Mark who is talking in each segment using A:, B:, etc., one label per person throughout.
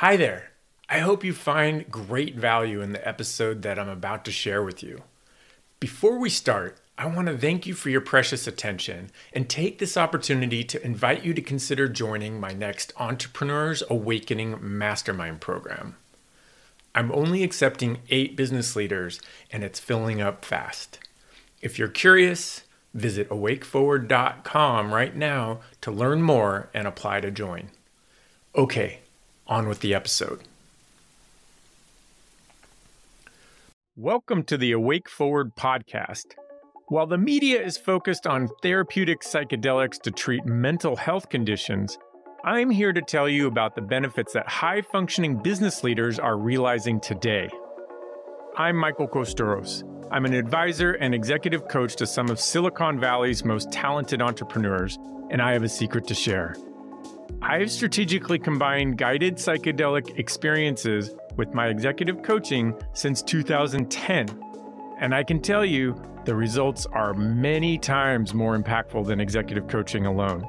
A: Hi there. I hope you find great value in the episode that I'm about to share with you. Before we start, I want to thank you for your precious attention and take this opportunity to invite you to consider joining my next Entrepreneurs Awakening Mastermind program. I'm only accepting eight business leaders and it's filling up fast. If you're curious, visit awakeforward.com right now to learn more and apply to join. Okay, on with the episode. Welcome to the Awake Forward podcast. While the media is focused on therapeutic psychedelics to treat mental health conditions, I'm here to tell you about the benefits that high functioning business leaders are realizing today. I'm Michael Costuros. I'm an advisor and executive coach to some of Silicon Valley's most talented entrepreneurs, and I have a secret to share. I've strategically combined guided psychedelic experiences with my executive coaching since 2010. And I can tell you, the results are many times more impactful than executive coaching alone.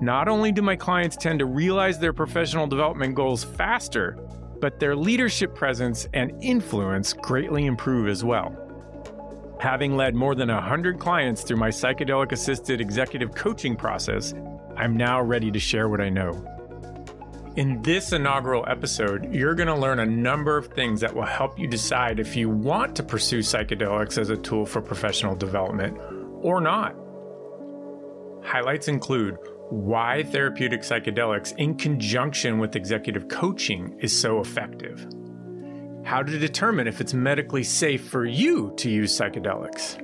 A: Not only do my clients tend to realize their professional development goals faster, but their leadership presence and influence greatly improve as well. Having led more than 100 clients through my psychedelic assisted executive coaching process, I'm now ready to share what I know. In this inaugural episode, you're going to learn a number of things that will help you decide if you want to pursue psychedelics as a tool for professional development or not. Highlights include why therapeutic psychedelics in conjunction with executive coaching is so effective, how to determine if it's medically safe for you to use psychedelics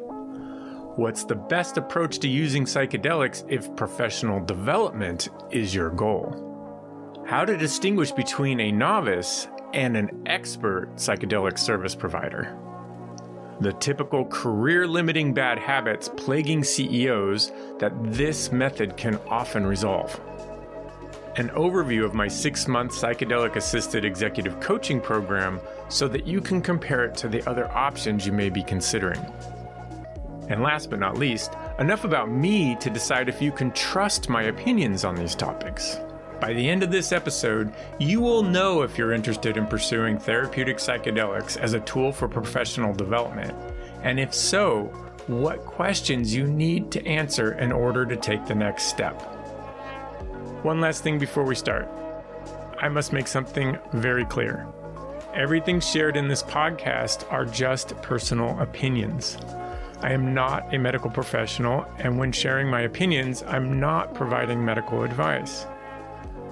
A: What's the best approach to using psychedelics if professional development is your goal? How to distinguish between a novice and an expert psychedelic service provider. The typical career limiting bad habits plaguing CEOs that this method can often resolve. An overview of my six month psychedelic assisted executive coaching program so that you can compare it to the other options you may be considering. And last but not least, enough about me to decide if you can trust my opinions on these topics. By the end of this episode, you will know if you're interested in pursuing therapeutic psychedelics as a tool for professional development, and if so, what questions you need to answer in order to take the next step. One last thing before we start I must make something very clear. Everything shared in this podcast are just personal opinions. I am not a medical professional, and when sharing my opinions, I'm not providing medical advice.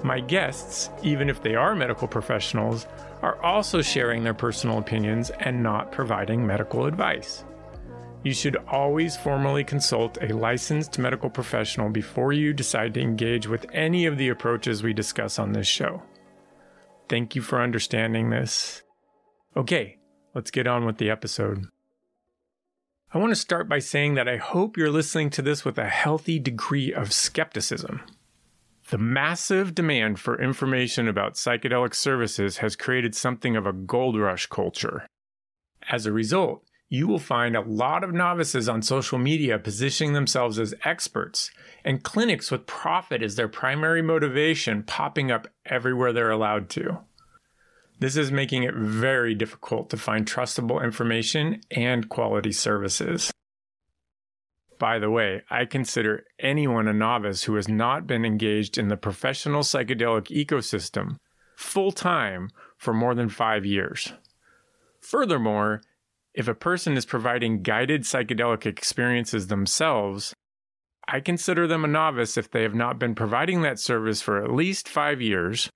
A: My guests, even if they are medical professionals, are also sharing their personal opinions and not providing medical advice. You should always formally consult a licensed medical professional before you decide to engage with any of the approaches we discuss on this show. Thank you for understanding this. Okay, let's get on with the episode. I want to start by saying that I hope you're listening to this with a healthy degree of skepticism. The massive demand for information about psychedelic services has created something of a gold rush culture. As a result, you will find a lot of novices on social media positioning themselves as experts, and clinics with profit as their primary motivation popping up everywhere they're allowed to. This is making it very difficult to find trustable information and quality services. By the way, I consider anyone a novice who has not been engaged in the professional psychedelic ecosystem full time for more than five years. Furthermore, if a person is providing guided psychedelic experiences themselves, I consider them a novice if they have not been providing that service for at least five years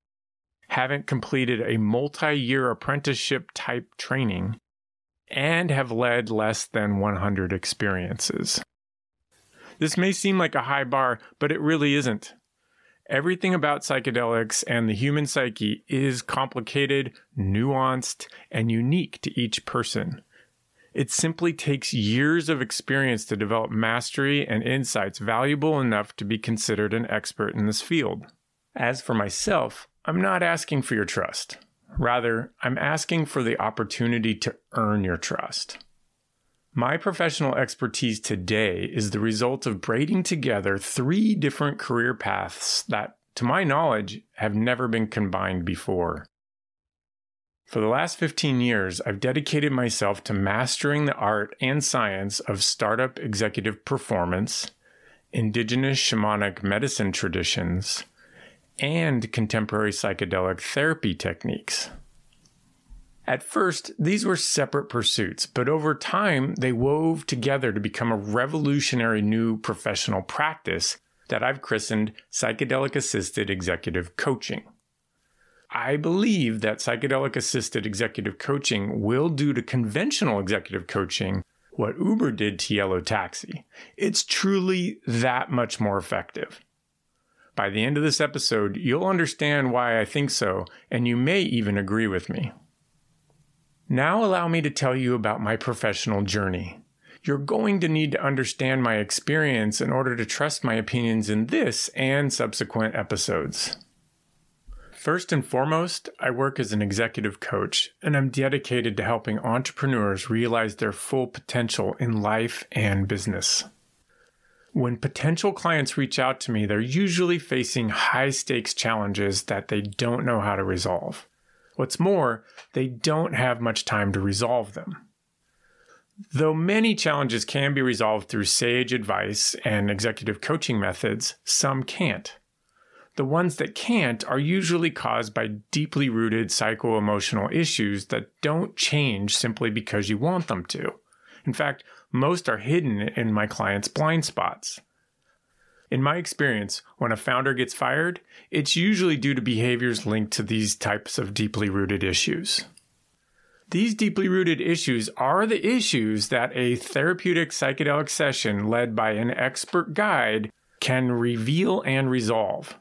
A: haven't completed a multi year apprenticeship type training, and have led less than 100 experiences. This may seem like a high bar, but it really isn't. Everything about psychedelics and the human psyche is complicated, nuanced, and unique to each person. It simply takes years of experience to develop mastery and insights valuable enough to be considered an expert in this field. As for myself, I'm not asking for your trust. Rather, I'm asking for the opportunity to earn your trust. My professional expertise today is the result of braiding together three different career paths that, to my knowledge, have never been combined before. For the last 15 years, I've dedicated myself to mastering the art and science of startup executive performance, indigenous shamanic medicine traditions, and contemporary psychedelic therapy techniques. At first, these were separate pursuits, but over time, they wove together to become a revolutionary new professional practice that I've christened psychedelic assisted executive coaching. I believe that psychedelic assisted executive coaching will do to conventional executive coaching what Uber did to Yellow Taxi. It's truly that much more effective. By the end of this episode, you'll understand why I think so, and you may even agree with me. Now, allow me to tell you about my professional journey. You're going to need to understand my experience in order to trust my opinions in this and subsequent episodes. First and foremost, I work as an executive coach, and I'm dedicated to helping entrepreneurs realize their full potential in life and business. When potential clients reach out to me, they're usually facing high stakes challenges that they don't know how to resolve. What's more, they don't have much time to resolve them. Though many challenges can be resolved through sage advice and executive coaching methods, some can't. The ones that can't are usually caused by deeply rooted psycho emotional issues that don't change simply because you want them to. In fact, most are hidden in my clients' blind spots. In my experience, when a founder gets fired, it's usually due to behaviors linked to these types of deeply rooted issues. These deeply rooted issues are the issues that a therapeutic psychedelic session led by an expert guide can reveal and resolve.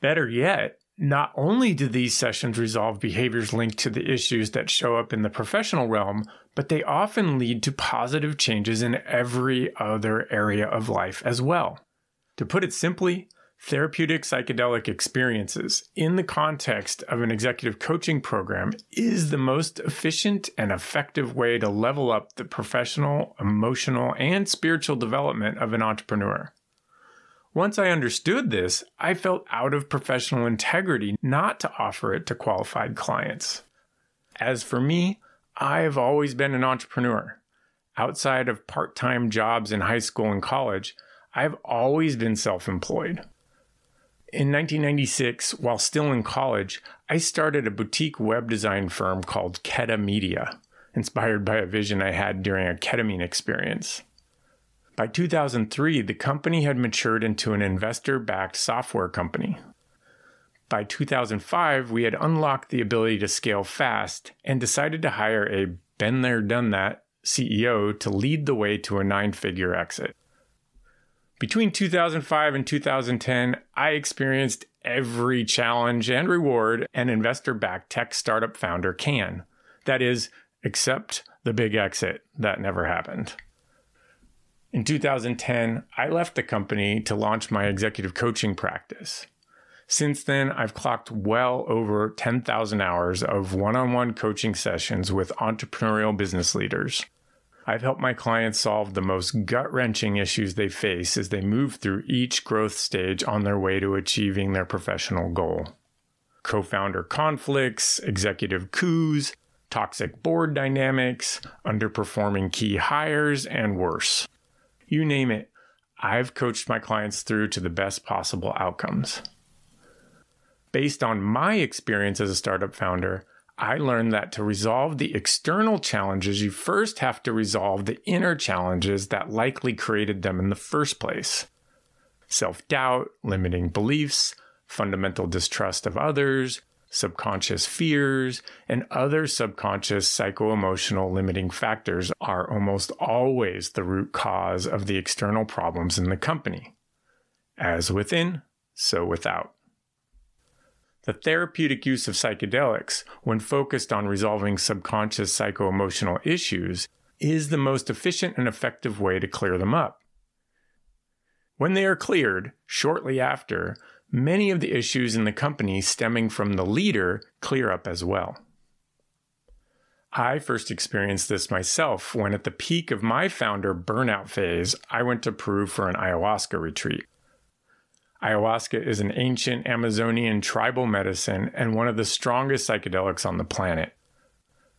A: Better yet, not only do these sessions resolve behaviors linked to the issues that show up in the professional realm, but they often lead to positive changes in every other area of life as well. To put it simply, therapeutic psychedelic experiences in the context of an executive coaching program is the most efficient and effective way to level up the professional, emotional, and spiritual development of an entrepreneur. Once I understood this, I felt out of professional integrity not to offer it to qualified clients. As for me, I have always been an entrepreneur. Outside of part time jobs in high school and college, I've always been self employed. In 1996, while still in college, I started a boutique web design firm called Keta Media, inspired by a vision I had during a ketamine experience. By 2003, the company had matured into an investor backed software company. By 2005, we had unlocked the ability to scale fast and decided to hire a been there, done that CEO to lead the way to a nine figure exit. Between 2005 and 2010, I experienced every challenge and reward an investor backed tech startup founder can. That is, except the big exit that never happened. In 2010, I left the company to launch my executive coaching practice. Since then, I've clocked well over 10,000 hours of one on one coaching sessions with entrepreneurial business leaders. I've helped my clients solve the most gut wrenching issues they face as they move through each growth stage on their way to achieving their professional goal. Co founder conflicts, executive coups, toxic board dynamics, underperforming key hires, and worse. You name it, I've coached my clients through to the best possible outcomes. Based on my experience as a startup founder, I learned that to resolve the external challenges, you first have to resolve the inner challenges that likely created them in the first place self doubt, limiting beliefs, fundamental distrust of others, subconscious fears, and other subconscious psycho emotional limiting factors are almost always the root cause of the external problems in the company. As within, so without. The therapeutic use of psychedelics, when focused on resolving subconscious psycho-emotional issues, is the most efficient and effective way to clear them up. When they are cleared, shortly after, many of the issues in the company stemming from the leader clear up as well. I first experienced this myself when, at the peak of my founder burnout phase, I went to Peru for an ayahuasca retreat. Ayahuasca is an ancient Amazonian tribal medicine and one of the strongest psychedelics on the planet.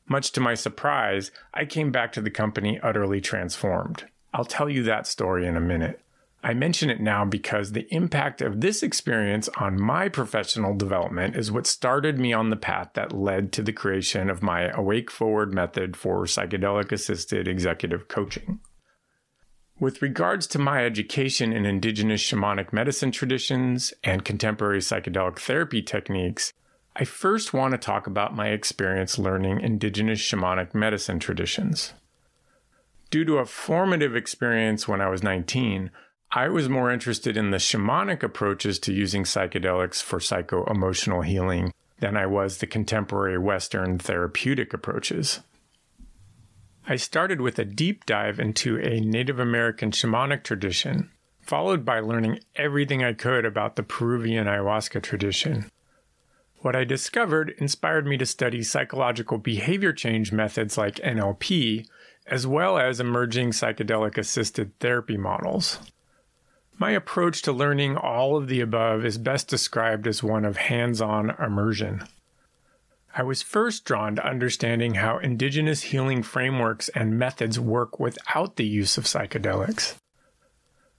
A: Much to my surprise, I came back to the company utterly transformed. I'll tell you that story in a minute. I mention it now because the impact of this experience on my professional development is what started me on the path that led to the creation of my Awake Forward method for psychedelic assisted executive coaching. With regards to my education in indigenous shamanic medicine traditions and contemporary psychedelic therapy techniques, I first want to talk about my experience learning indigenous shamanic medicine traditions. Due to a formative experience when I was 19, I was more interested in the shamanic approaches to using psychedelics for psycho emotional healing than I was the contemporary Western therapeutic approaches. I started with a deep dive into a Native American shamanic tradition, followed by learning everything I could about the Peruvian ayahuasca tradition. What I discovered inspired me to study psychological behavior change methods like NLP, as well as emerging psychedelic assisted therapy models. My approach to learning all of the above is best described as one of hands on immersion. I was first drawn to understanding how indigenous healing frameworks and methods work without the use of psychedelics.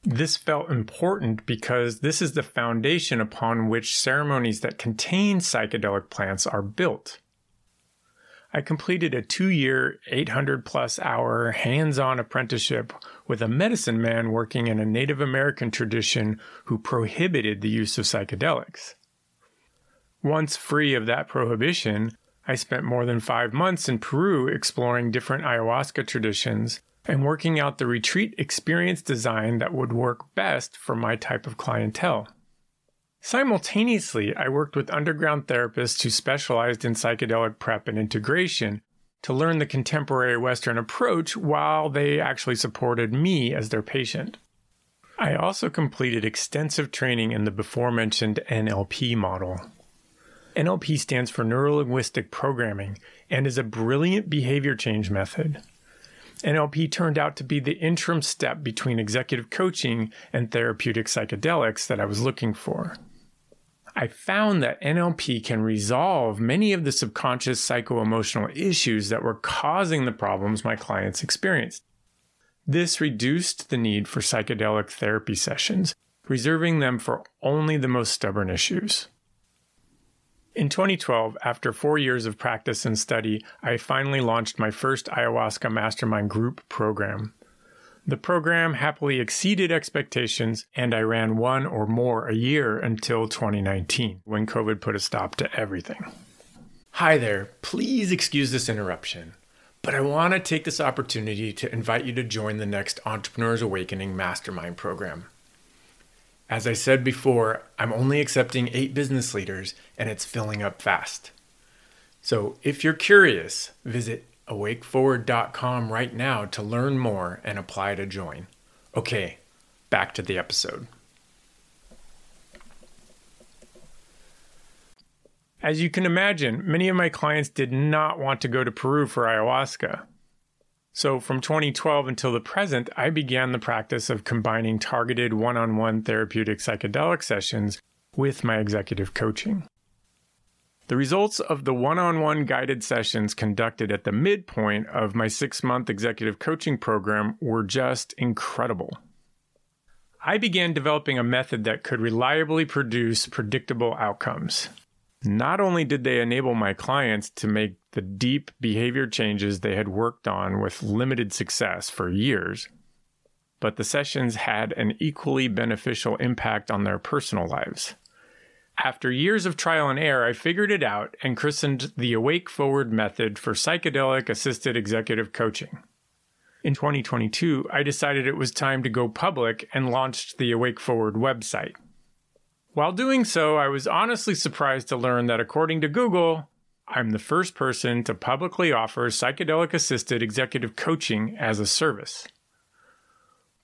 A: This felt important because this is the foundation upon which ceremonies that contain psychedelic plants are built. I completed a two year, 800 plus hour hands on apprenticeship with a medicine man working in a Native American tradition who prohibited the use of psychedelics. Once free of that prohibition, I spent more than five months in Peru exploring different ayahuasca traditions and working out the retreat experience design that would work best for my type of clientele. Simultaneously, I worked with underground therapists who specialized in psychedelic prep and integration to learn the contemporary Western approach while they actually supported me as their patient. I also completed extensive training in the before mentioned NLP model. NLP stands for Neuro Linguistic Programming and is a brilliant behavior change method. NLP turned out to be the interim step between executive coaching and therapeutic psychedelics that I was looking for. I found that NLP can resolve many of the subconscious psycho emotional issues that were causing the problems my clients experienced. This reduced the need for psychedelic therapy sessions, reserving them for only the most stubborn issues. In 2012, after four years of practice and study, I finally launched my first ayahuasca mastermind group program. The program happily exceeded expectations, and I ran one or more a year until 2019, when COVID put a stop to everything. Hi there, please excuse this interruption, but I want to take this opportunity to invite you to join the next Entrepreneurs Awakening Mastermind program. As I said before, I'm only accepting eight business leaders, and it's filling up fast. So if you're curious, visit awakeforward.com right now to learn more and apply to join. Okay, back to the episode. As you can imagine, many of my clients did not want to go to Peru for ayahuasca. So, from 2012 until the present, I began the practice of combining targeted one on one therapeutic psychedelic sessions with my executive coaching. The results of the one on one guided sessions conducted at the midpoint of my six month executive coaching program were just incredible. I began developing a method that could reliably produce predictable outcomes. Not only did they enable my clients to make the deep behavior changes they had worked on with limited success for years, but the sessions had an equally beneficial impact on their personal lives. After years of trial and error, I figured it out and christened the Awake Forward method for psychedelic assisted executive coaching. In 2022, I decided it was time to go public and launched the Awake Forward website. While doing so, I was honestly surprised to learn that according to Google, I'm the first person to publicly offer psychedelic assisted executive coaching as a service.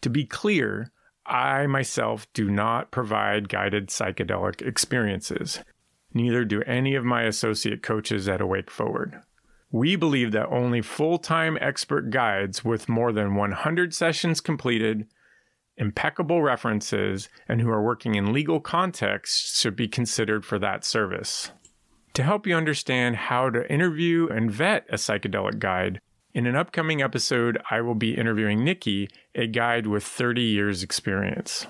A: To be clear, I myself do not provide guided psychedelic experiences. Neither do any of my associate coaches at Awake Forward. We believe that only full time expert guides with more than 100 sessions completed impeccable references, and who are working in legal contexts should be considered for that service. To help you understand how to interview and vet a psychedelic guide, in an upcoming episode, I will be interviewing Nikki, a guide with 30 years' experience.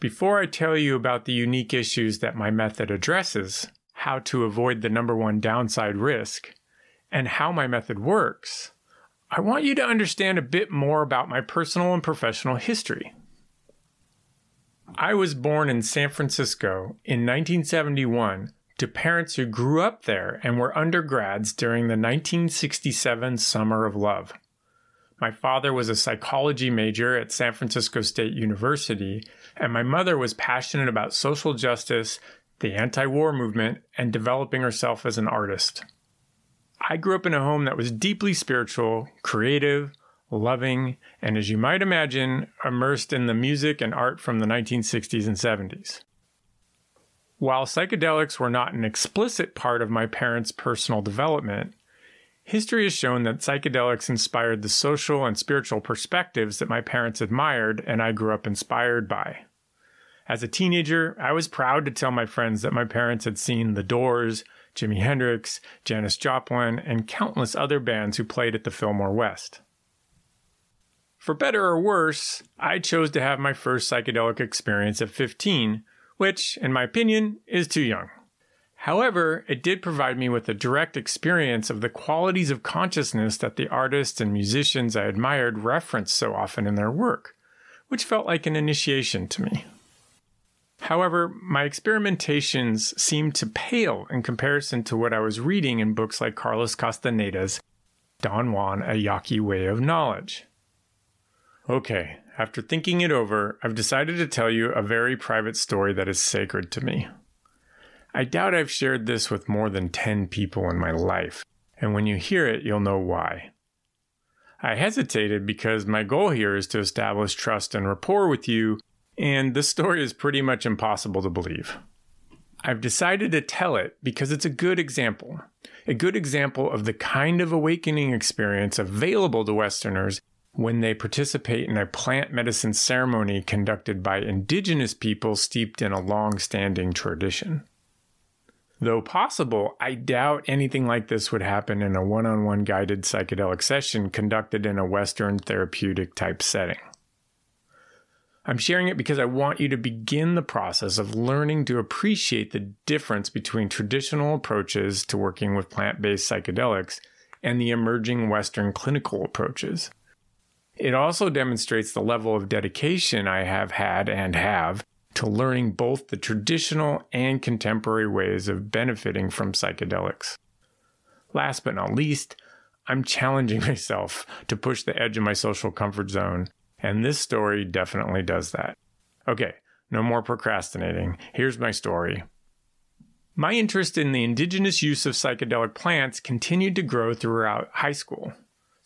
A: Before I tell you about the unique issues that my method addresses, how to avoid the number one downside risk, and how my method works, I want you to understand a bit more about my personal and professional history. I was born in San Francisco in 1971 to parents who grew up there and were undergrads during the 1967 Summer of Love. My father was a psychology major at San Francisco State University, and my mother was passionate about social justice, the anti war movement, and developing herself as an artist. I grew up in a home that was deeply spiritual, creative, loving, and as you might imagine, immersed in the music and art from the 1960s and 70s. While psychedelics were not an explicit part of my parents' personal development, history has shown that psychedelics inspired the social and spiritual perspectives that my parents admired and I grew up inspired by. As a teenager, I was proud to tell my friends that my parents had seen The Doors, Jimi Hendrix, Janis Joplin, and countless other bands who played at the Fillmore West. For better or worse, I chose to have my first psychedelic experience at 15 which, in my opinion, is too young. However, it did provide me with a direct experience of the qualities of consciousness that the artists and musicians I admired referenced so often in their work, which felt like an initiation to me. However, my experimentations seemed to pale in comparison to what I was reading in books like Carlos Castaneda's Don Juan, A Yaqui Way of Knowledge. Okay, after thinking it over, I've decided to tell you a very private story that is sacred to me. I doubt I've shared this with more than 10 people in my life, and when you hear it, you'll know why. I hesitated because my goal here is to establish trust and rapport with you, and this story is pretty much impossible to believe. I've decided to tell it because it's a good example, a good example of the kind of awakening experience available to Westerners when they participate in a plant medicine ceremony conducted by indigenous people steeped in a long standing tradition. Though possible, I doubt anything like this would happen in a one on one guided psychedelic session conducted in a Western therapeutic type setting. I'm sharing it because I want you to begin the process of learning to appreciate the difference between traditional approaches to working with plant based psychedelics and the emerging Western clinical approaches. It also demonstrates the level of dedication I have had and have to learning both the traditional and contemporary ways of benefiting from psychedelics. Last but not least, I'm challenging myself to push the edge of my social comfort zone, and this story definitely does that. Okay, no more procrastinating. Here's my story. My interest in the indigenous use of psychedelic plants continued to grow throughout high school.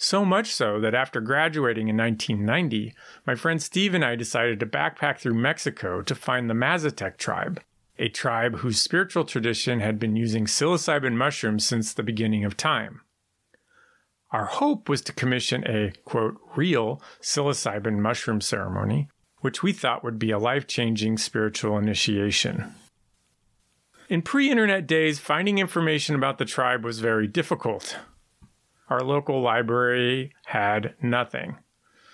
A: So much so that after graduating in 1990, my friend Steve and I decided to backpack through Mexico to find the Mazatec tribe, a tribe whose spiritual tradition had been using psilocybin mushrooms since the beginning of time. Our hope was to commission a, quote, real psilocybin mushroom ceremony, which we thought would be a life changing spiritual initiation. In pre internet days, finding information about the tribe was very difficult our local library had nothing.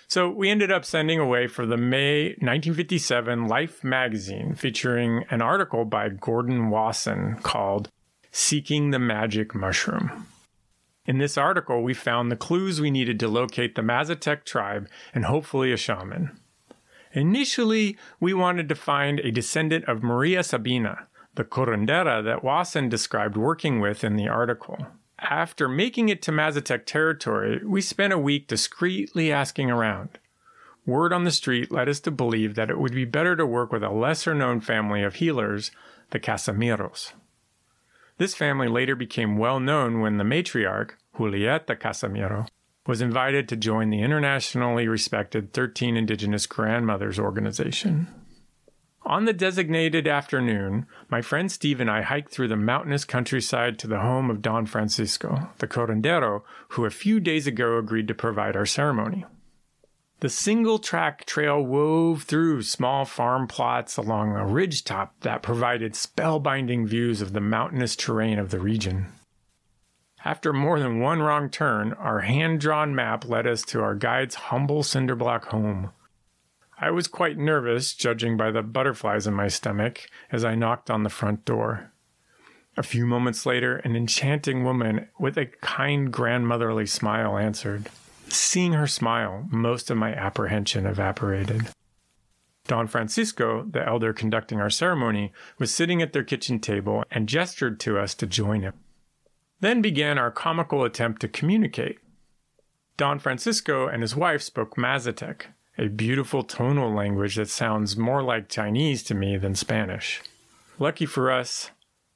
A: So we ended up sending away for the May 1957 Life magazine featuring an article by Gordon Wasson called Seeking the Magic Mushroom. In this article, we found the clues we needed to locate the Mazatec tribe and hopefully a shaman. Initially, we wanted to find a descendant of Maria Sabina, the curandera that Wasson described working with in the article. After making it to Mazatec territory, we spent a week discreetly asking around. Word on the street led us to believe that it would be better to work with a lesser known family of healers, the Casimiros. This family later became well known when the matriarch, Julieta Casimiro, was invited to join the internationally respected 13 Indigenous Grandmothers Organization. On the designated afternoon, my friend Steve and I hiked through the mountainous countryside to the home of Don Francisco, the curandero, who a few days ago agreed to provide our ceremony. The single track trail wove through small farm plots along a ridge top that provided spellbinding views of the mountainous terrain of the region. After more than one wrong turn, our hand drawn map led us to our guide's humble cinderblock home. I was quite nervous, judging by the butterflies in my stomach, as I knocked on the front door. A few moments later, an enchanting woman with a kind grandmotherly smile answered. Seeing her smile, most of my apprehension evaporated. Don Francisco, the elder conducting our ceremony, was sitting at their kitchen table and gestured to us to join him. Then began our comical attempt to communicate. Don Francisco and his wife spoke Mazatec, a beautiful tonal language that sounds more like Chinese to me than Spanish. Lucky for us,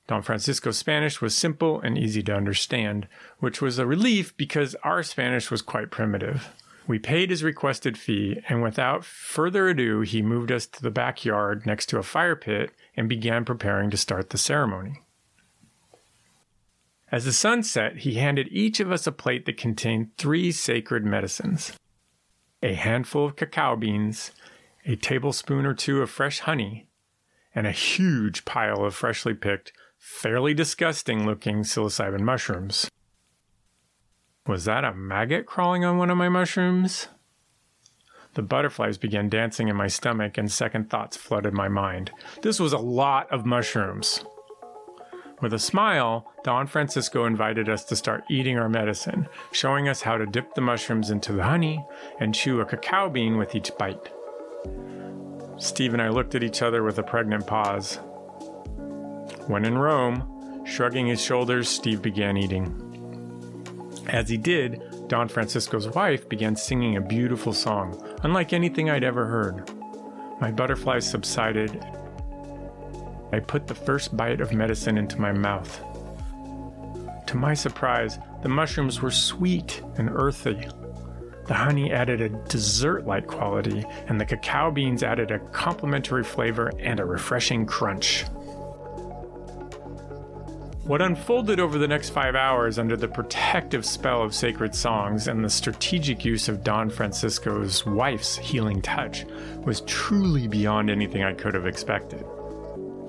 A: Don Francisco's Spanish was simple and easy to understand, which was a relief because our Spanish was quite primitive. We paid his requested fee, and without further ado, he moved us to the backyard next to a fire pit and began preparing to start the ceremony. As the sun set, he handed each of us a plate that contained three sacred medicines a handful of cacao beans, a tablespoon or two of fresh honey, and a huge pile of freshly picked, fairly disgusting looking psilocybin mushrooms. Was that a maggot crawling on one of my mushrooms? The butterflies began dancing in my stomach, and second thoughts flooded my mind. This was a lot of mushrooms. With a smile, Don Francisco invited us to start eating our medicine, showing us how to dip the mushrooms into the honey and chew a cacao bean with each bite. Steve and I looked at each other with a pregnant pause. When in Rome, shrugging his shoulders, Steve began eating. As he did, Don Francisco's wife began singing a beautiful song, unlike anything I'd ever heard. My butterflies subsided I put the first bite of medicine into my mouth. To my surprise, the mushrooms were sweet and earthy. The honey added a dessert like quality, and the cacao beans added a complementary flavor and a refreshing crunch. What unfolded over the next five hours under the protective spell of sacred songs and the strategic use of Don Francisco's wife's healing touch was truly beyond anything I could have expected.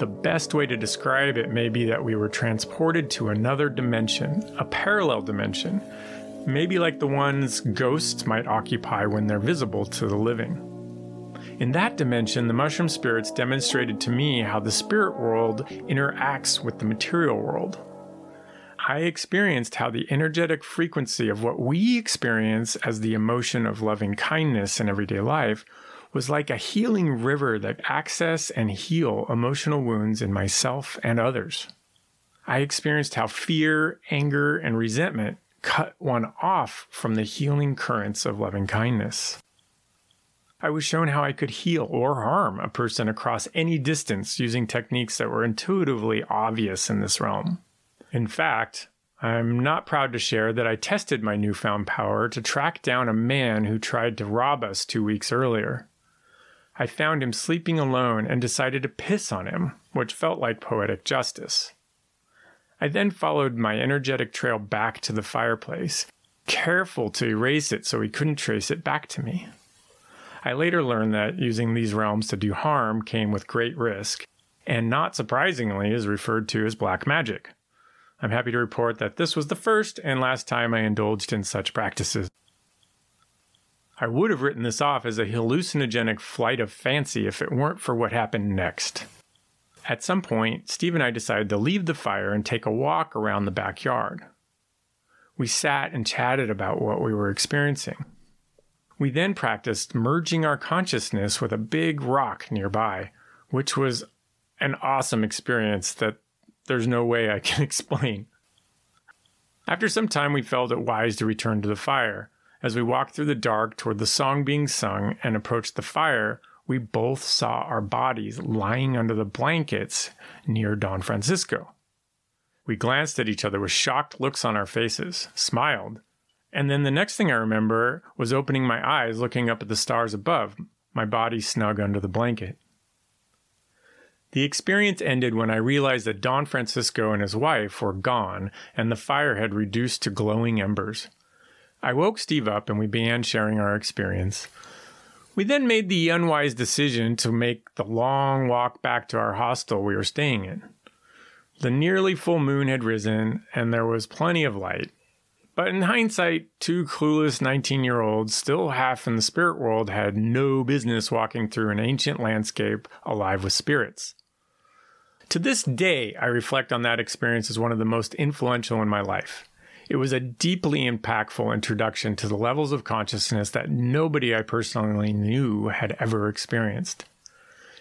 A: The best way to describe it may be that we were transported to another dimension, a parallel dimension, maybe like the ones ghosts might occupy when they're visible to the living. In that dimension, the mushroom spirits demonstrated to me how the spirit world interacts with the material world. I experienced how the energetic frequency of what we experience as the emotion of loving kindness in everyday life was like a healing river that access and heal emotional wounds in myself and others. I experienced how fear, anger, and resentment cut one off from the healing currents of loving kindness. I was shown how I could heal or harm a person across any distance using techniques that were intuitively obvious in this realm. In fact, I'm not proud to share that I tested my newfound power to track down a man who tried to rob us two weeks earlier. I found him sleeping alone and decided to piss on him, which felt like poetic justice. I then followed my energetic trail back to the fireplace, careful to erase it so he couldn't trace it back to me. I later learned that using these realms to do harm came with great risk, and not surprisingly is referred to as black magic. I'm happy to report that this was the first and last time I indulged in such practices. I would have written this off as a hallucinogenic flight of fancy if it weren't for what happened next. At some point, Steve and I decided to leave the fire and take a walk around the backyard. We sat and chatted about what we were experiencing. We then practiced merging our consciousness with a big rock nearby, which was an awesome experience that there's no way I can explain. After some time, we felt it wise to return to the fire. As we walked through the dark toward the song being sung and approached the fire, we both saw our bodies lying under the blankets near Don Francisco. We glanced at each other with shocked looks on our faces, smiled, and then the next thing I remember was opening my eyes looking up at the stars above, my body snug under the blanket. The experience ended when I realized that Don Francisco and his wife were gone and the fire had reduced to glowing embers. I woke Steve up and we began sharing our experience. We then made the unwise decision to make the long walk back to our hostel we were staying in. The nearly full moon had risen, and there was plenty of light. But in hindsight, two clueless 19 year olds, still half in the spirit world, had no business walking through an ancient landscape alive with spirits. To this day, I reflect on that experience as one of the most influential in my life. It was a deeply impactful introduction to the levels of consciousness that nobody I personally knew had ever experienced.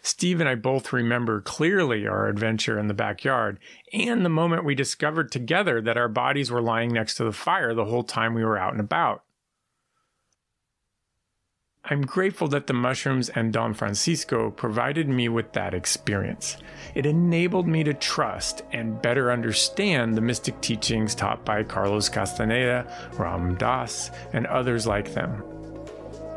A: Steve and I both remember clearly our adventure in the backyard and the moment we discovered together that our bodies were lying next to the fire the whole time we were out and about. I'm grateful that the mushrooms and Don Francisco provided me with that experience. It enabled me to trust and better understand the mystic teachings taught by Carlos Castaneda, Ram Dass, and others like them.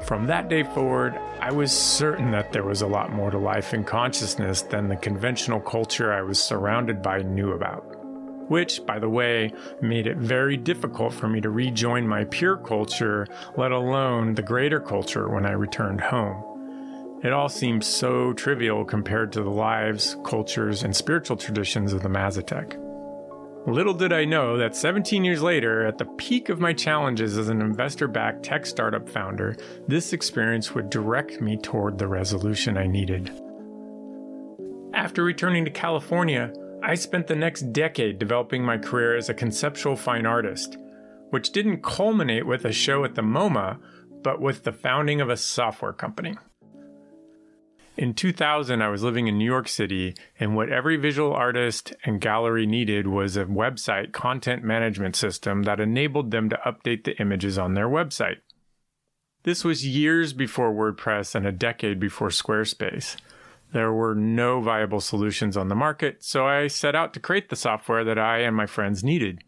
A: From that day forward, I was certain that there was a lot more to life and consciousness than the conventional culture I was surrounded by knew about. Which, by the way, made it very difficult for me to rejoin my pure culture, let alone the greater culture, when I returned home. It all seemed so trivial compared to the lives, cultures, and spiritual traditions of the Mazatec. Little did I know that 17 years later, at the peak of my challenges as an investor backed tech startup founder, this experience would direct me toward the resolution I needed. After returning to California, I spent the next decade developing my career as a conceptual fine artist, which didn't culminate with a show at the MoMA, but with the founding of a software company. In 2000, I was living in New York City, and what every visual artist and gallery needed was a website content management system that enabled them to update the images on their website. This was years before WordPress and a decade before Squarespace. There were no viable solutions on the market, so I set out to create the software that I and my friends needed.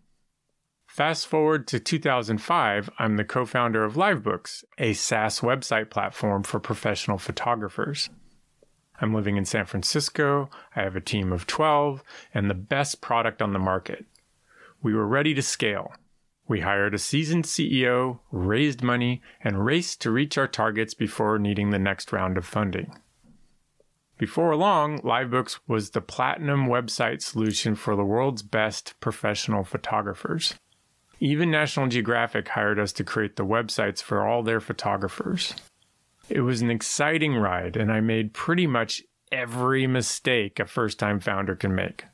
A: Fast forward to 2005, I'm the co founder of Livebooks, a SaaS website platform for professional photographers. I'm living in San Francisco. I have a team of 12 and the best product on the market. We were ready to scale. We hired a seasoned CEO, raised money, and raced to reach our targets before needing the next round of funding. Before long, Livebooks was the platinum website solution for the world's best professional photographers. Even National Geographic hired us to create the websites for all their photographers. It was an exciting ride, and I made pretty much every mistake a first time founder can make.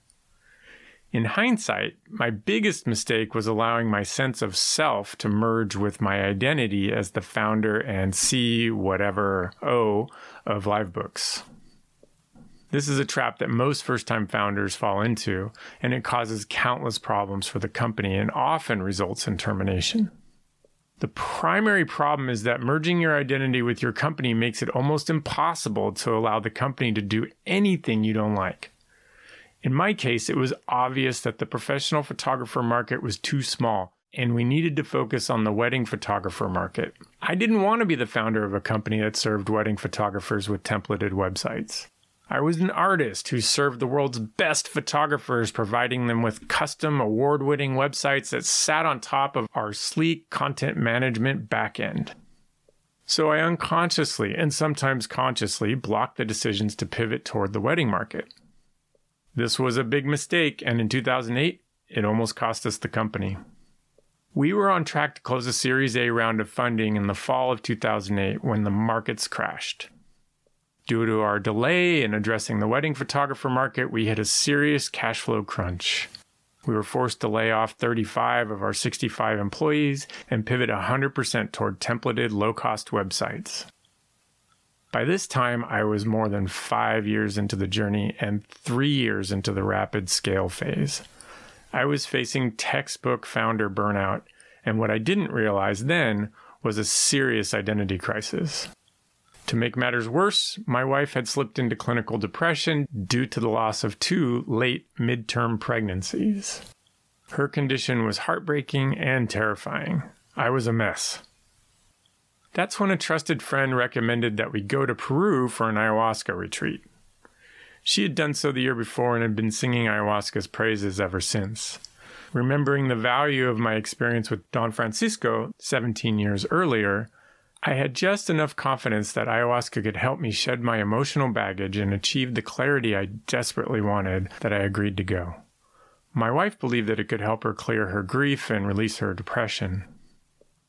A: In hindsight, my biggest mistake was allowing my sense of self to merge with my identity as the founder and C whatever O of Livebooks. This is a trap that most first time founders fall into, and it causes countless problems for the company and often results in termination. The primary problem is that merging your identity with your company makes it almost impossible to allow the company to do anything you don't like. In my case, it was obvious that the professional photographer market was too small and we needed to focus on the wedding photographer market. I didn't want to be the founder of a company that served wedding photographers with templated websites. I was an artist who served the world's best photographers, providing them with custom award winning websites that sat on top of our sleek content management backend. So I unconsciously and sometimes consciously blocked the decisions to pivot toward the wedding market. This was a big mistake, and in 2008, it almost cost us the company. We were on track to close a Series A round of funding in the fall of 2008 when the markets crashed. Due to our delay in addressing the wedding photographer market, we hit a serious cash flow crunch. We were forced to lay off 35 of our 65 employees and pivot 100% toward templated low cost websites. By this time, I was more than five years into the journey and three years into the rapid scale phase. I was facing textbook founder burnout, and what I didn't realize then was a serious identity crisis. To make matters worse, my wife had slipped into clinical depression due to the loss of two late midterm pregnancies. Her condition was heartbreaking and terrifying. I was a mess. That's when a trusted friend recommended that we go to Peru for an ayahuasca retreat. She had done so the year before and had been singing ayahuasca's praises ever since. Remembering the value of my experience with Don Francisco 17 years earlier, I had just enough confidence that ayahuasca could help me shed my emotional baggage and achieve the clarity I desperately wanted that I agreed to go. My wife believed that it could help her clear her grief and release her depression.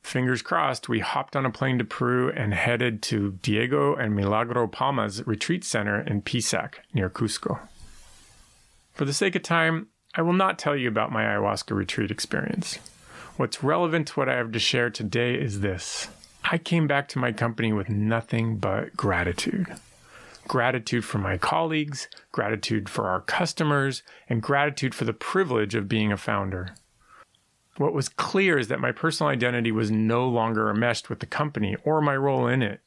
A: Fingers crossed, we hopped on a plane to Peru and headed to Diego and Milagro Palma's retreat center in Pisac, near Cusco. For the sake of time, I will not tell you about my ayahuasca retreat experience. What's relevant to what I have to share today is this I came back to my company with nothing but gratitude. Gratitude for my colleagues, gratitude for our customers, and gratitude for the privilege of being a founder. What was clear is that my personal identity was no longer enmeshed with the company or my role in it.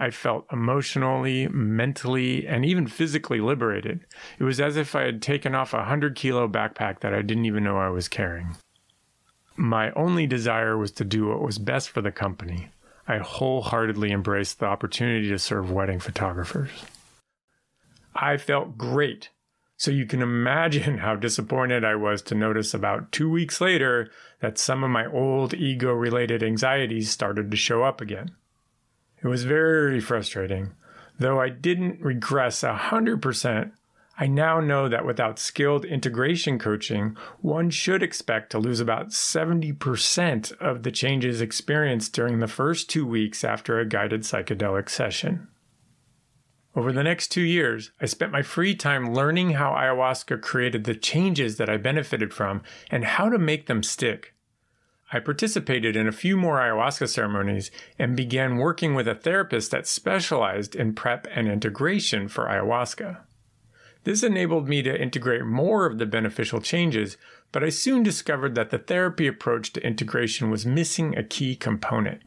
A: I felt emotionally, mentally, and even physically liberated. It was as if I had taken off a 100 kilo backpack that I didn't even know I was carrying. My only desire was to do what was best for the company. I wholeheartedly embraced the opportunity to serve wedding photographers. I felt great so you can imagine how disappointed I was to notice about two weeks later that some of my old ego related anxieties started to show up again. It was very frustrating. Though I didn't regress 100%, I now know that without skilled integration coaching, one should expect to lose about 70% of the changes experienced during the first two weeks after a guided psychedelic session. Over the next two years, I spent my free time learning how ayahuasca created the changes that I benefited from and how to make them stick. I participated in a few more ayahuasca ceremonies and began working with a therapist that specialized in prep and integration for ayahuasca. This enabled me to integrate more of the beneficial changes, but I soon discovered that the therapy approach to integration was missing a key component.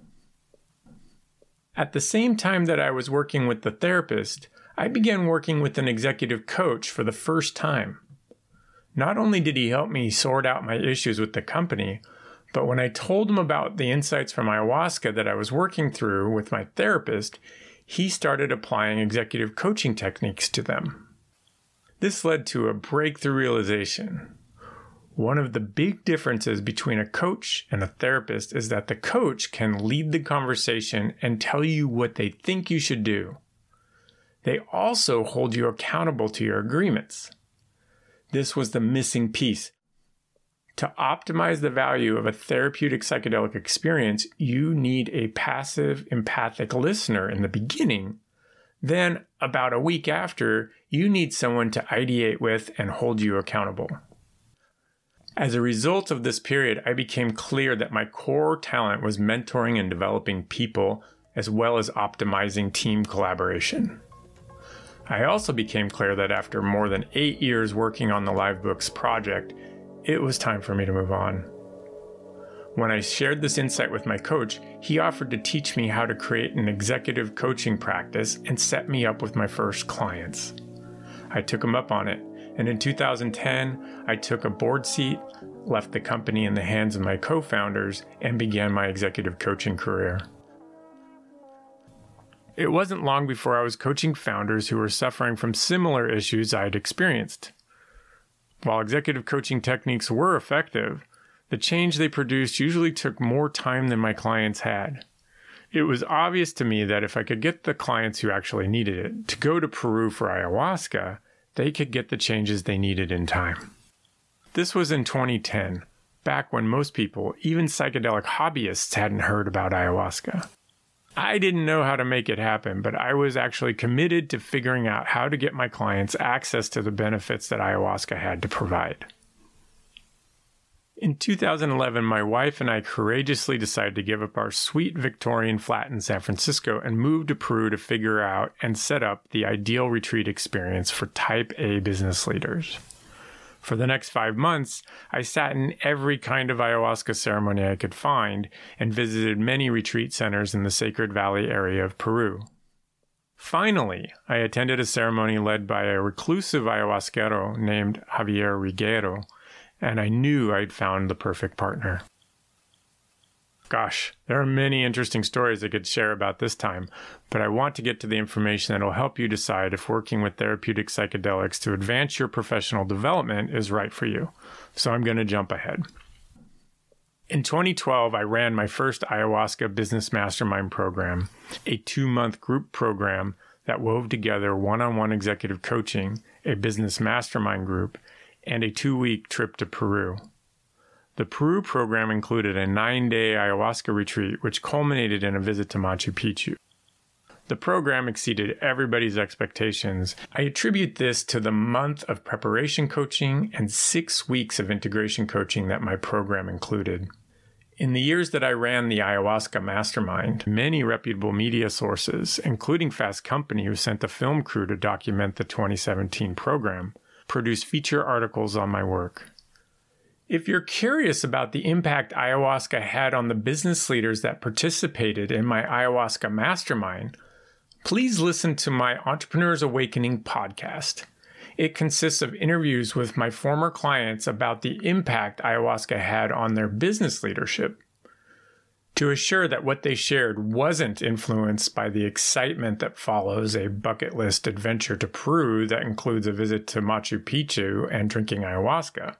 A: At the same time that I was working with the therapist, I began working with an executive coach for the first time. Not only did he help me sort out my issues with the company, but when I told him about the insights from ayahuasca that I was working through with my therapist, he started applying executive coaching techniques to them. This led to a breakthrough realization. One of the big differences between a coach and a therapist is that the coach can lead the conversation and tell you what they think you should do. They also hold you accountable to your agreements. This was the missing piece. To optimize the value of a therapeutic psychedelic experience, you need a passive, empathic listener in the beginning. Then, about a week after, you need someone to ideate with and hold you accountable. As a result of this period, I became clear that my core talent was mentoring and developing people, as well as optimizing team collaboration. I also became clear that after more than eight years working on the Livebooks project, it was time for me to move on. When I shared this insight with my coach, he offered to teach me how to create an executive coaching practice and set me up with my first clients. I took him up on it and in 2010, I took a board seat, left the company in the hands of my co founders, and began my executive coaching career. It wasn't long before I was coaching founders who were suffering from similar issues I had experienced. While executive coaching techniques were effective, the change they produced usually took more time than my clients had. It was obvious to me that if I could get the clients who actually needed it to go to Peru for ayahuasca, they could get the changes they needed in time. This was in 2010, back when most people, even psychedelic hobbyists, hadn't heard about ayahuasca. I didn't know how to make it happen, but I was actually committed to figuring out how to get my clients access to the benefits that ayahuasca had to provide. In 2011, my wife and I courageously decided to give up our sweet Victorian flat in San Francisco and move to Peru to figure out and set up the ideal retreat experience for type A business leaders. For the next five months, I sat in every kind of ayahuasca ceremony I could find and visited many retreat centers in the Sacred Valley area of Peru. Finally, I attended a ceremony led by a reclusive ayahuasquero named Javier Regueiro and I knew I'd found the perfect partner. Gosh, there are many interesting stories I could share about this time, but I want to get to the information that will help you decide if working with therapeutic psychedelics to advance your professional development is right for you. So I'm going to jump ahead. In 2012, I ran my first ayahuasca business mastermind program, a two month group program that wove together one on one executive coaching, a business mastermind group, and a two week trip to Peru. The Peru program included a nine day ayahuasca retreat, which culminated in a visit to Machu Picchu. The program exceeded everybody's expectations. I attribute this to the month of preparation coaching and six weeks of integration coaching that my program included. In the years that I ran the ayahuasca mastermind, many reputable media sources, including Fast Company, who sent a film crew to document the 2017 program, produced feature articles on my work. If you're curious about the impact ayahuasca had on the business leaders that participated in my ayahuasca mastermind, please listen to my Entrepreneurs Awakening podcast. It consists of interviews with my former clients about the impact ayahuasca had on their business leadership. To assure that what they shared wasn't influenced by the excitement that follows a bucket list adventure to Peru that includes a visit to Machu Picchu and drinking ayahuasca,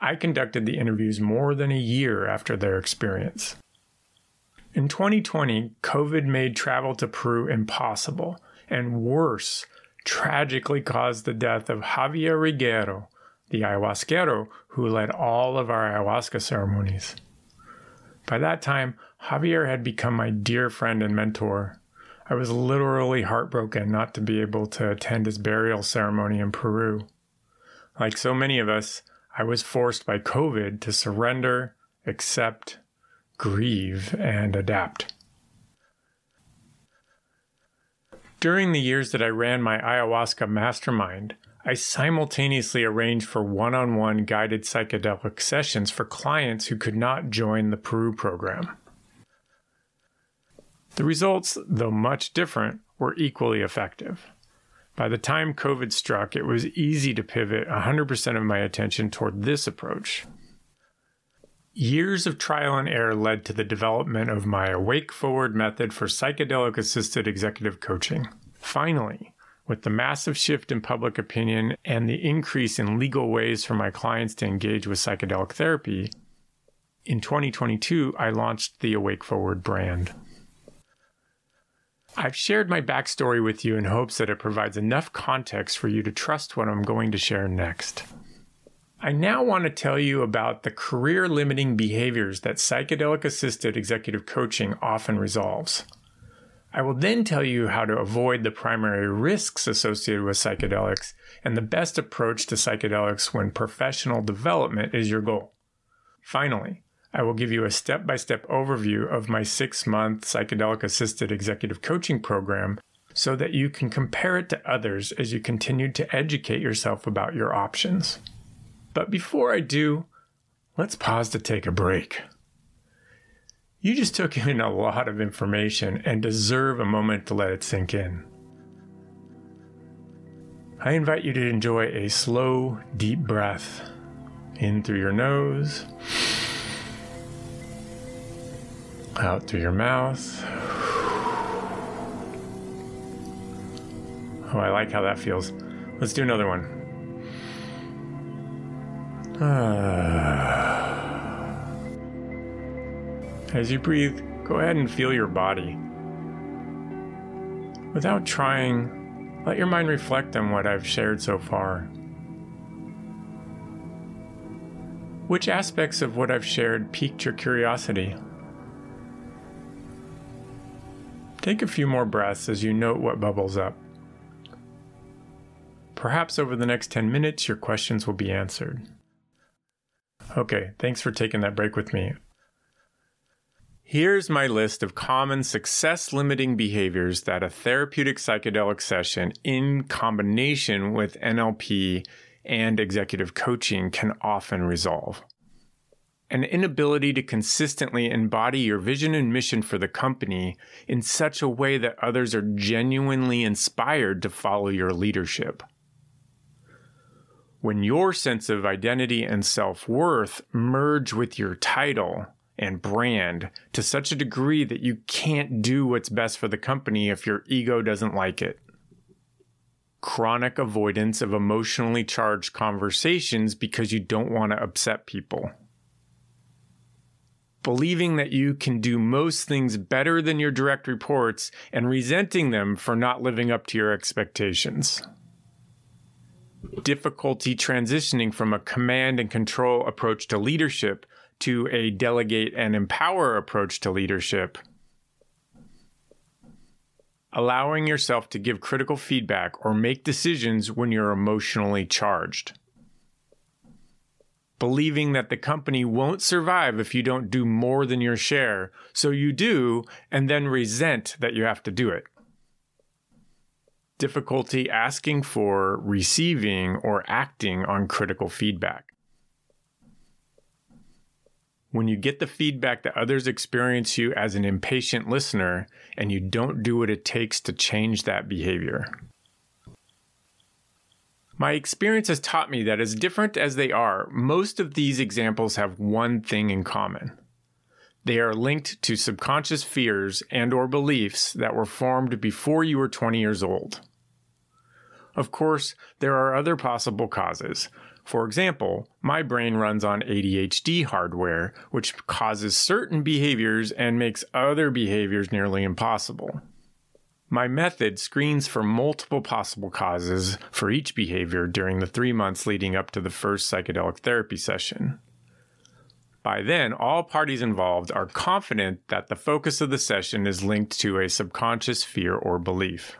A: I conducted the interviews more than a year after their experience. In 2020, COVID made travel to Peru impossible, and worse, tragically caused the death of Javier Regueiro, the ayahuasquero who led all of our ayahuasca ceremonies. By that time, Javier had become my dear friend and mentor. I was literally heartbroken not to be able to attend his burial ceremony in Peru. Like so many of us, I was forced by COVID to surrender, accept, grieve, and adapt. During the years that I ran my ayahuasca mastermind, I simultaneously arranged for one on one guided psychedelic sessions for clients who could not join the Peru program. The results, though much different, were equally effective. By the time COVID struck, it was easy to pivot 100% of my attention toward this approach. Years of trial and error led to the development of my Awake Forward method for psychedelic assisted executive coaching. Finally, with the massive shift in public opinion and the increase in legal ways for my clients to engage with psychedelic therapy, in 2022, I launched the Awake Forward brand. I've shared my backstory with you in hopes that it provides enough context for you to trust what I'm going to share next. I now want to tell you about the career limiting behaviors that psychedelic assisted executive coaching often resolves. I will then tell you how to avoid the primary risks associated with psychedelics and the best approach to psychedelics when professional development is your goal. Finally, I will give you a step by step overview of my six month psychedelic assisted executive coaching program so that you can compare it to others as you continue to educate yourself about your options. But before I do, let's pause to take a break. You just took in a lot of information and deserve a moment to let it sink in. I invite you to enjoy a slow, deep breath in through your nose, out through your mouth. Oh, I like how that feels. Let's do another one. Ah. As you breathe, go ahead and feel your body. Without trying, let your mind reflect on what I've shared so far. Which aspects of what I've shared piqued your curiosity? Take a few more breaths as you note what bubbles up. Perhaps over the next 10 minutes, your questions will be answered. Okay, thanks for taking that break with me. Here's my list of common success limiting behaviors that a therapeutic psychedelic session in combination with NLP and executive coaching can often resolve. An inability to consistently embody your vision and mission for the company in such a way that others are genuinely inspired to follow your leadership when your sense of identity and self worth merge with your title and brand to such a degree that you can't do what's best for the company if your ego doesn't like it. Chronic avoidance of emotionally charged conversations because you don't want to upset people. believing that you can do most things better than your direct reports and resenting them for not living up to your expectations. Difficulty transitioning from a command and control approach to leadership to a delegate and empower approach to leadership. Allowing yourself to give critical feedback or make decisions when you're emotionally charged believing that the company won't survive if you don't do more than your share. So you do, and then resent that you have to do it. Difficulty asking for, receiving, or acting on critical feedback. When you get the feedback that others experience you as an impatient listener and you don't do what it takes to change that behavior. My experience has taught me that as different as they are, most of these examples have one thing in common. They are linked to subconscious fears and or beliefs that were formed before you were 20 years old. Of course, there are other possible causes. For example, my brain runs on ADHD hardware, which causes certain behaviors and makes other behaviors nearly impossible. My method screens for multiple possible causes for each behavior during the three months leading up to the first psychedelic therapy session. By then, all parties involved are confident that the focus of the session is linked to a subconscious fear or belief.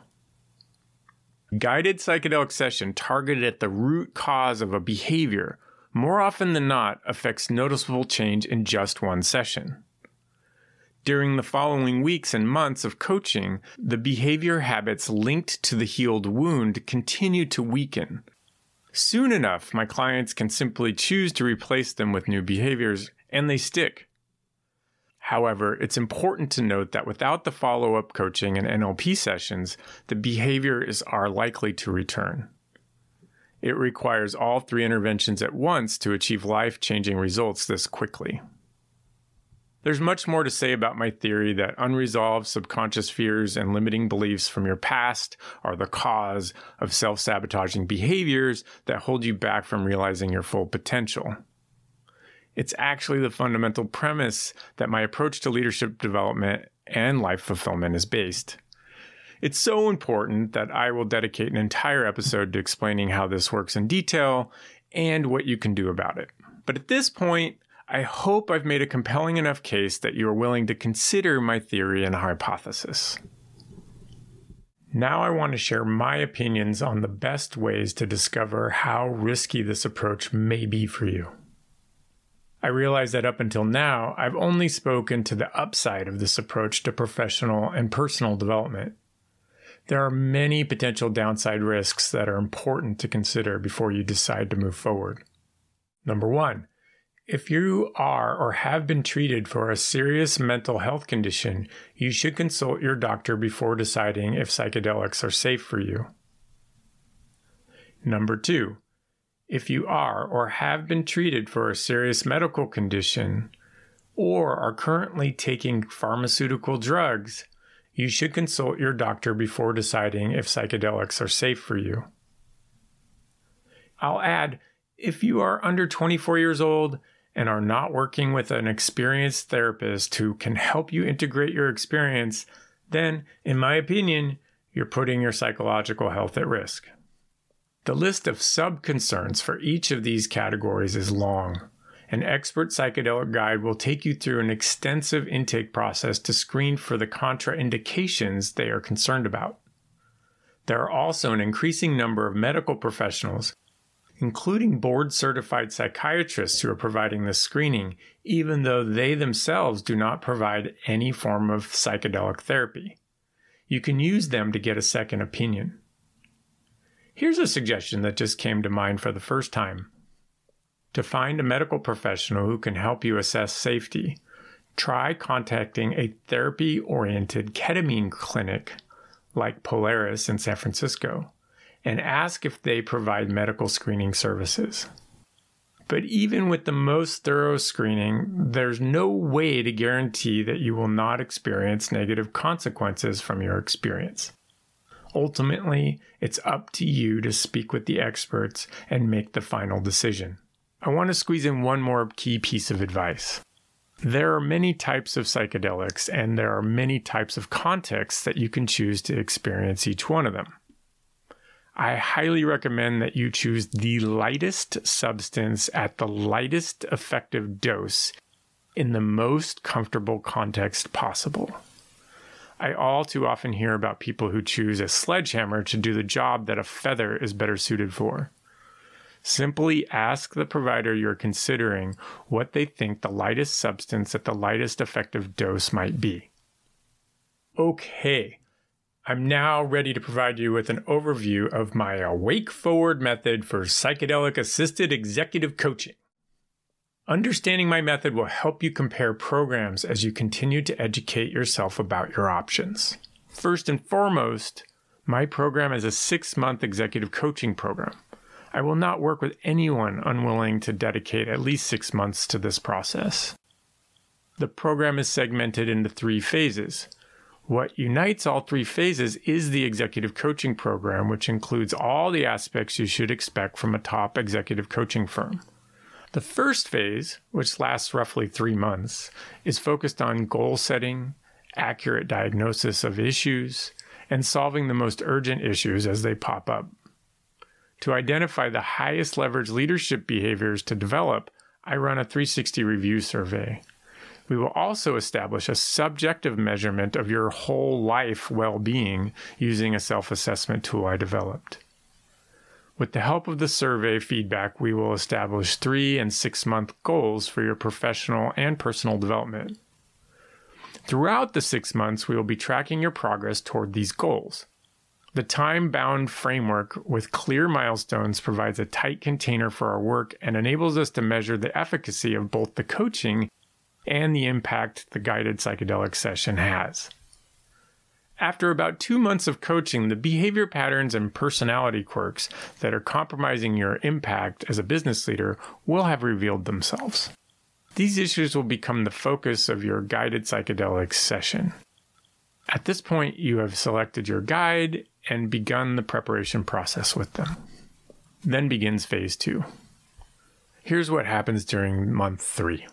A: Guided psychedelic session targeted at the root cause of a behavior more often than not affects noticeable change in just one session. During the following weeks and months of coaching, the behavior habits linked to the healed wound continue to weaken. Soon enough, my clients can simply choose to replace them with new behaviors, and they stick. However, it's important to note that without the follow up coaching and NLP sessions, the behaviors are likely to return. It requires all three interventions at once to achieve life changing results this quickly. There's much more to say about my theory that unresolved subconscious fears and limiting beliefs from your past are the cause of self sabotaging behaviors that hold you back from realizing your full potential. It's actually the fundamental premise that my approach to leadership development and life fulfillment is based. It's so important that I will dedicate an entire episode to explaining how this works in detail and what you can do about it. But at this point, I hope I've made a compelling enough case that you are willing to consider my theory and hypothesis. Now I want to share my opinions on the best ways to discover how risky this approach may be for you. I realize that up until now, I've only spoken to the upside of this approach to professional and personal development. There are many potential downside risks that are important to consider before you decide to move forward. Number one, if you are or have been treated for a serious mental health condition, you should consult your doctor before deciding if psychedelics are safe for you. Number two, if you are or have been treated for a serious medical condition or are currently taking pharmaceutical drugs, you should consult your doctor before deciding if psychedelics are safe for you. I'll add if you are under 24 years old and are not working with an experienced therapist who can help you integrate your experience, then, in my opinion, you're putting your psychological health at risk. The list of sub concerns for each of these categories is long. An expert psychedelic guide will take you through an extensive intake process to screen for the contraindications they are concerned about. There are also an increasing number of medical professionals including board certified psychiatrists who are providing this screening, even though they themselves do not provide any form of psychedelic therapy. You can use them to get a second opinion. Here's a suggestion that just came to mind for the first time. To find a medical professional who can help you assess safety, try contacting a therapy oriented ketamine clinic like Polaris in San Francisco and ask if they provide medical screening services. But even with the most thorough screening, there's no way to guarantee that you will not experience negative consequences from your experience. Ultimately, it's up to you to speak with the experts and make the final decision. I want to squeeze in one more key piece of advice. There are many types of psychedelics, and there are many types of contexts that you can choose to experience each one of them. I highly recommend that you choose the lightest substance at the lightest effective dose in the most comfortable context possible. I all too often hear about people who choose a sledgehammer to do the job that a feather is better suited for. Simply ask the provider you're considering what they think the lightest substance at the lightest effective dose might be. Okay, I'm now ready to provide you with an overview of my Awake Forward method for psychedelic assisted executive coaching. Understanding my method will help you compare programs as you continue to educate yourself about your options. First and foremost, my program is a six month executive coaching program. I will not work with anyone unwilling to dedicate at least six months to this process. The program is segmented into three phases. What unites all three phases is the executive coaching program, which includes all the aspects you should expect from a top executive coaching firm. The first phase, which lasts roughly three months, is focused on goal setting, accurate diagnosis of issues, and solving the most urgent issues as they pop up. To identify the highest leverage leadership behaviors to develop, I run a 360 review survey. We will also establish a subjective measurement of your whole life well being using a self assessment tool I developed. With the help of the survey feedback, we will establish three and six month goals for your professional and personal development. Throughout the six months, we will be tracking your progress toward these goals. The time bound framework with clear milestones provides a tight container for our work and enables us to measure the efficacy of both the coaching and the impact the guided psychedelic session has. After about two months of coaching, the behavior patterns and personality quirks that are compromising your impact as a business leader will have revealed themselves. These issues will become the focus of your guided psychedelic session. At this point, you have selected your guide and begun the preparation process with them. Then begins phase two. Here's what happens during month three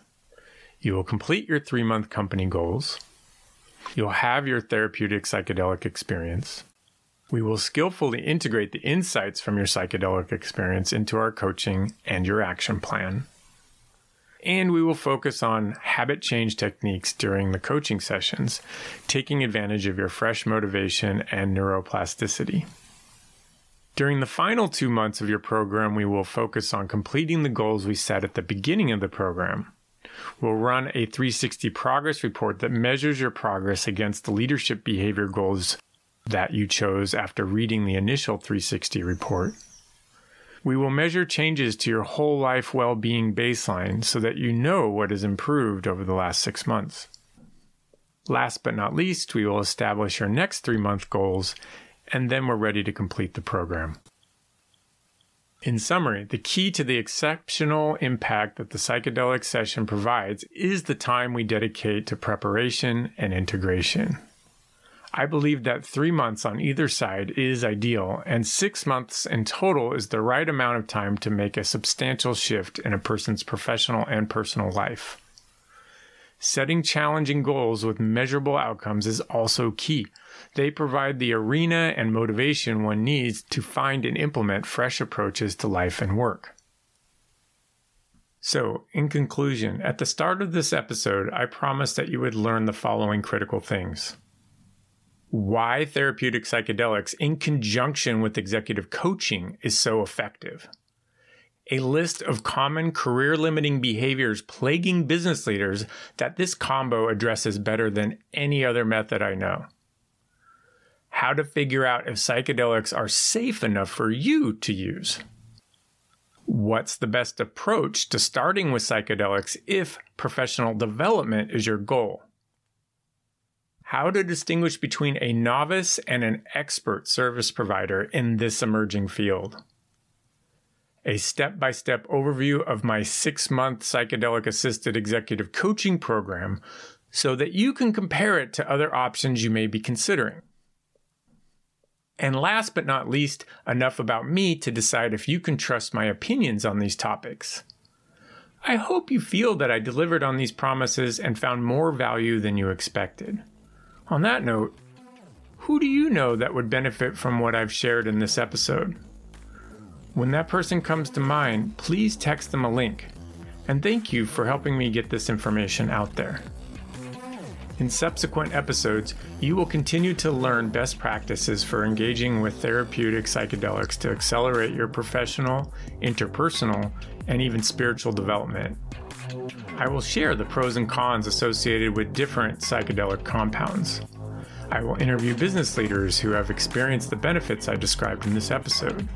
A: you will complete your three month company goals. You'll have your therapeutic psychedelic experience. We will skillfully integrate the insights from your psychedelic experience into our coaching and your action plan. And we will focus on habit change techniques during the coaching sessions, taking advantage of your fresh motivation and neuroplasticity. During the final two months of your program, we will focus on completing the goals we set at the beginning of the program. We'll run a 360 progress report that measures your progress against the leadership behavior goals that you chose after reading the initial 360 report. We will measure changes to your whole life well being baseline so that you know what has improved over the last six months. Last but not least, we will establish your next three month goals, and then we're ready to complete the program. In summary, the key to the exceptional impact that the psychedelic session provides is the time we dedicate to preparation and integration. I believe that three months on either side is ideal, and six months in total is the right amount of time to make a substantial shift in a person's professional and personal life. Setting challenging goals with measurable outcomes is also key. They provide the arena and motivation one needs to find and implement fresh approaches to life and work. So, in conclusion, at the start of this episode, I promised that you would learn the following critical things why therapeutic psychedelics in conjunction with executive coaching is so effective. A list of common career limiting behaviors plaguing business leaders that this combo addresses better than any other method I know. How to figure out if psychedelics are safe enough for you to use. What's the best approach to starting with psychedelics if professional development is your goal? how to distinguish between a novice and an expert service provider in this emerging field. A step by step overview of my six month psychedelic assisted executive coaching program so that you can compare it to other options you may be considering. And last but not least, enough about me to decide if you can trust my opinions on these topics. I hope you feel that I delivered on these promises and found more value than you expected. On that note, who do you know that would benefit from what I've shared in this episode? When that person comes to mind, please text them a link. And thank you for helping me get this information out there. In subsequent episodes, you will continue to learn best practices for engaging with therapeutic psychedelics to accelerate your professional, interpersonal, and even spiritual development. I will share the pros and cons associated with different psychedelic compounds. I will interview business leaders who have experienced the benefits I described in this episode.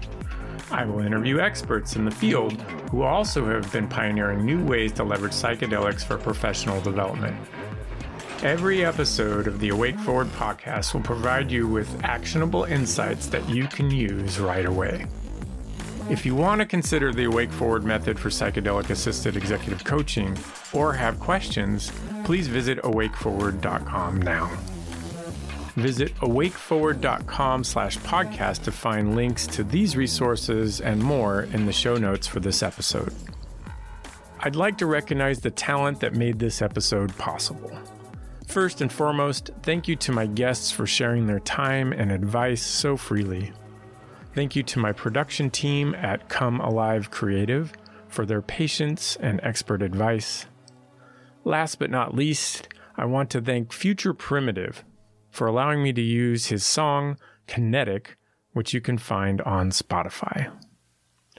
A: I will interview experts in the field who also have been pioneering new ways to leverage psychedelics for professional development. Every episode of the Awake Forward podcast will provide you with actionable insights that you can use right away. If you want to consider the Awake Forward method for psychedelic assisted executive coaching or have questions, please visit awakeforward.com now. Visit awakeforward.com slash podcast to find links to these resources and more in the show notes for this episode. I'd like to recognize the talent that made this episode possible. First and foremost, thank you to my guests for sharing their time and advice so freely. Thank you to my production team at Come Alive Creative for their patience and expert advice. Last but not least, I want to thank Future Primitive for allowing me to use his song, Kinetic, which you can find on Spotify.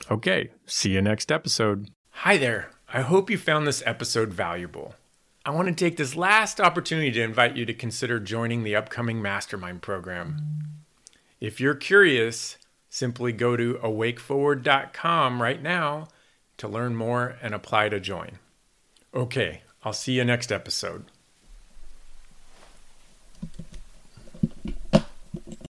A: Okay, see you next episode. Hi there. I hope you found this episode valuable. I want to take this last opportunity to invite you to consider joining the upcoming mastermind program. If you're curious, simply go to awakeforward.com right now to learn more and apply to join. Okay, I'll see you next episode.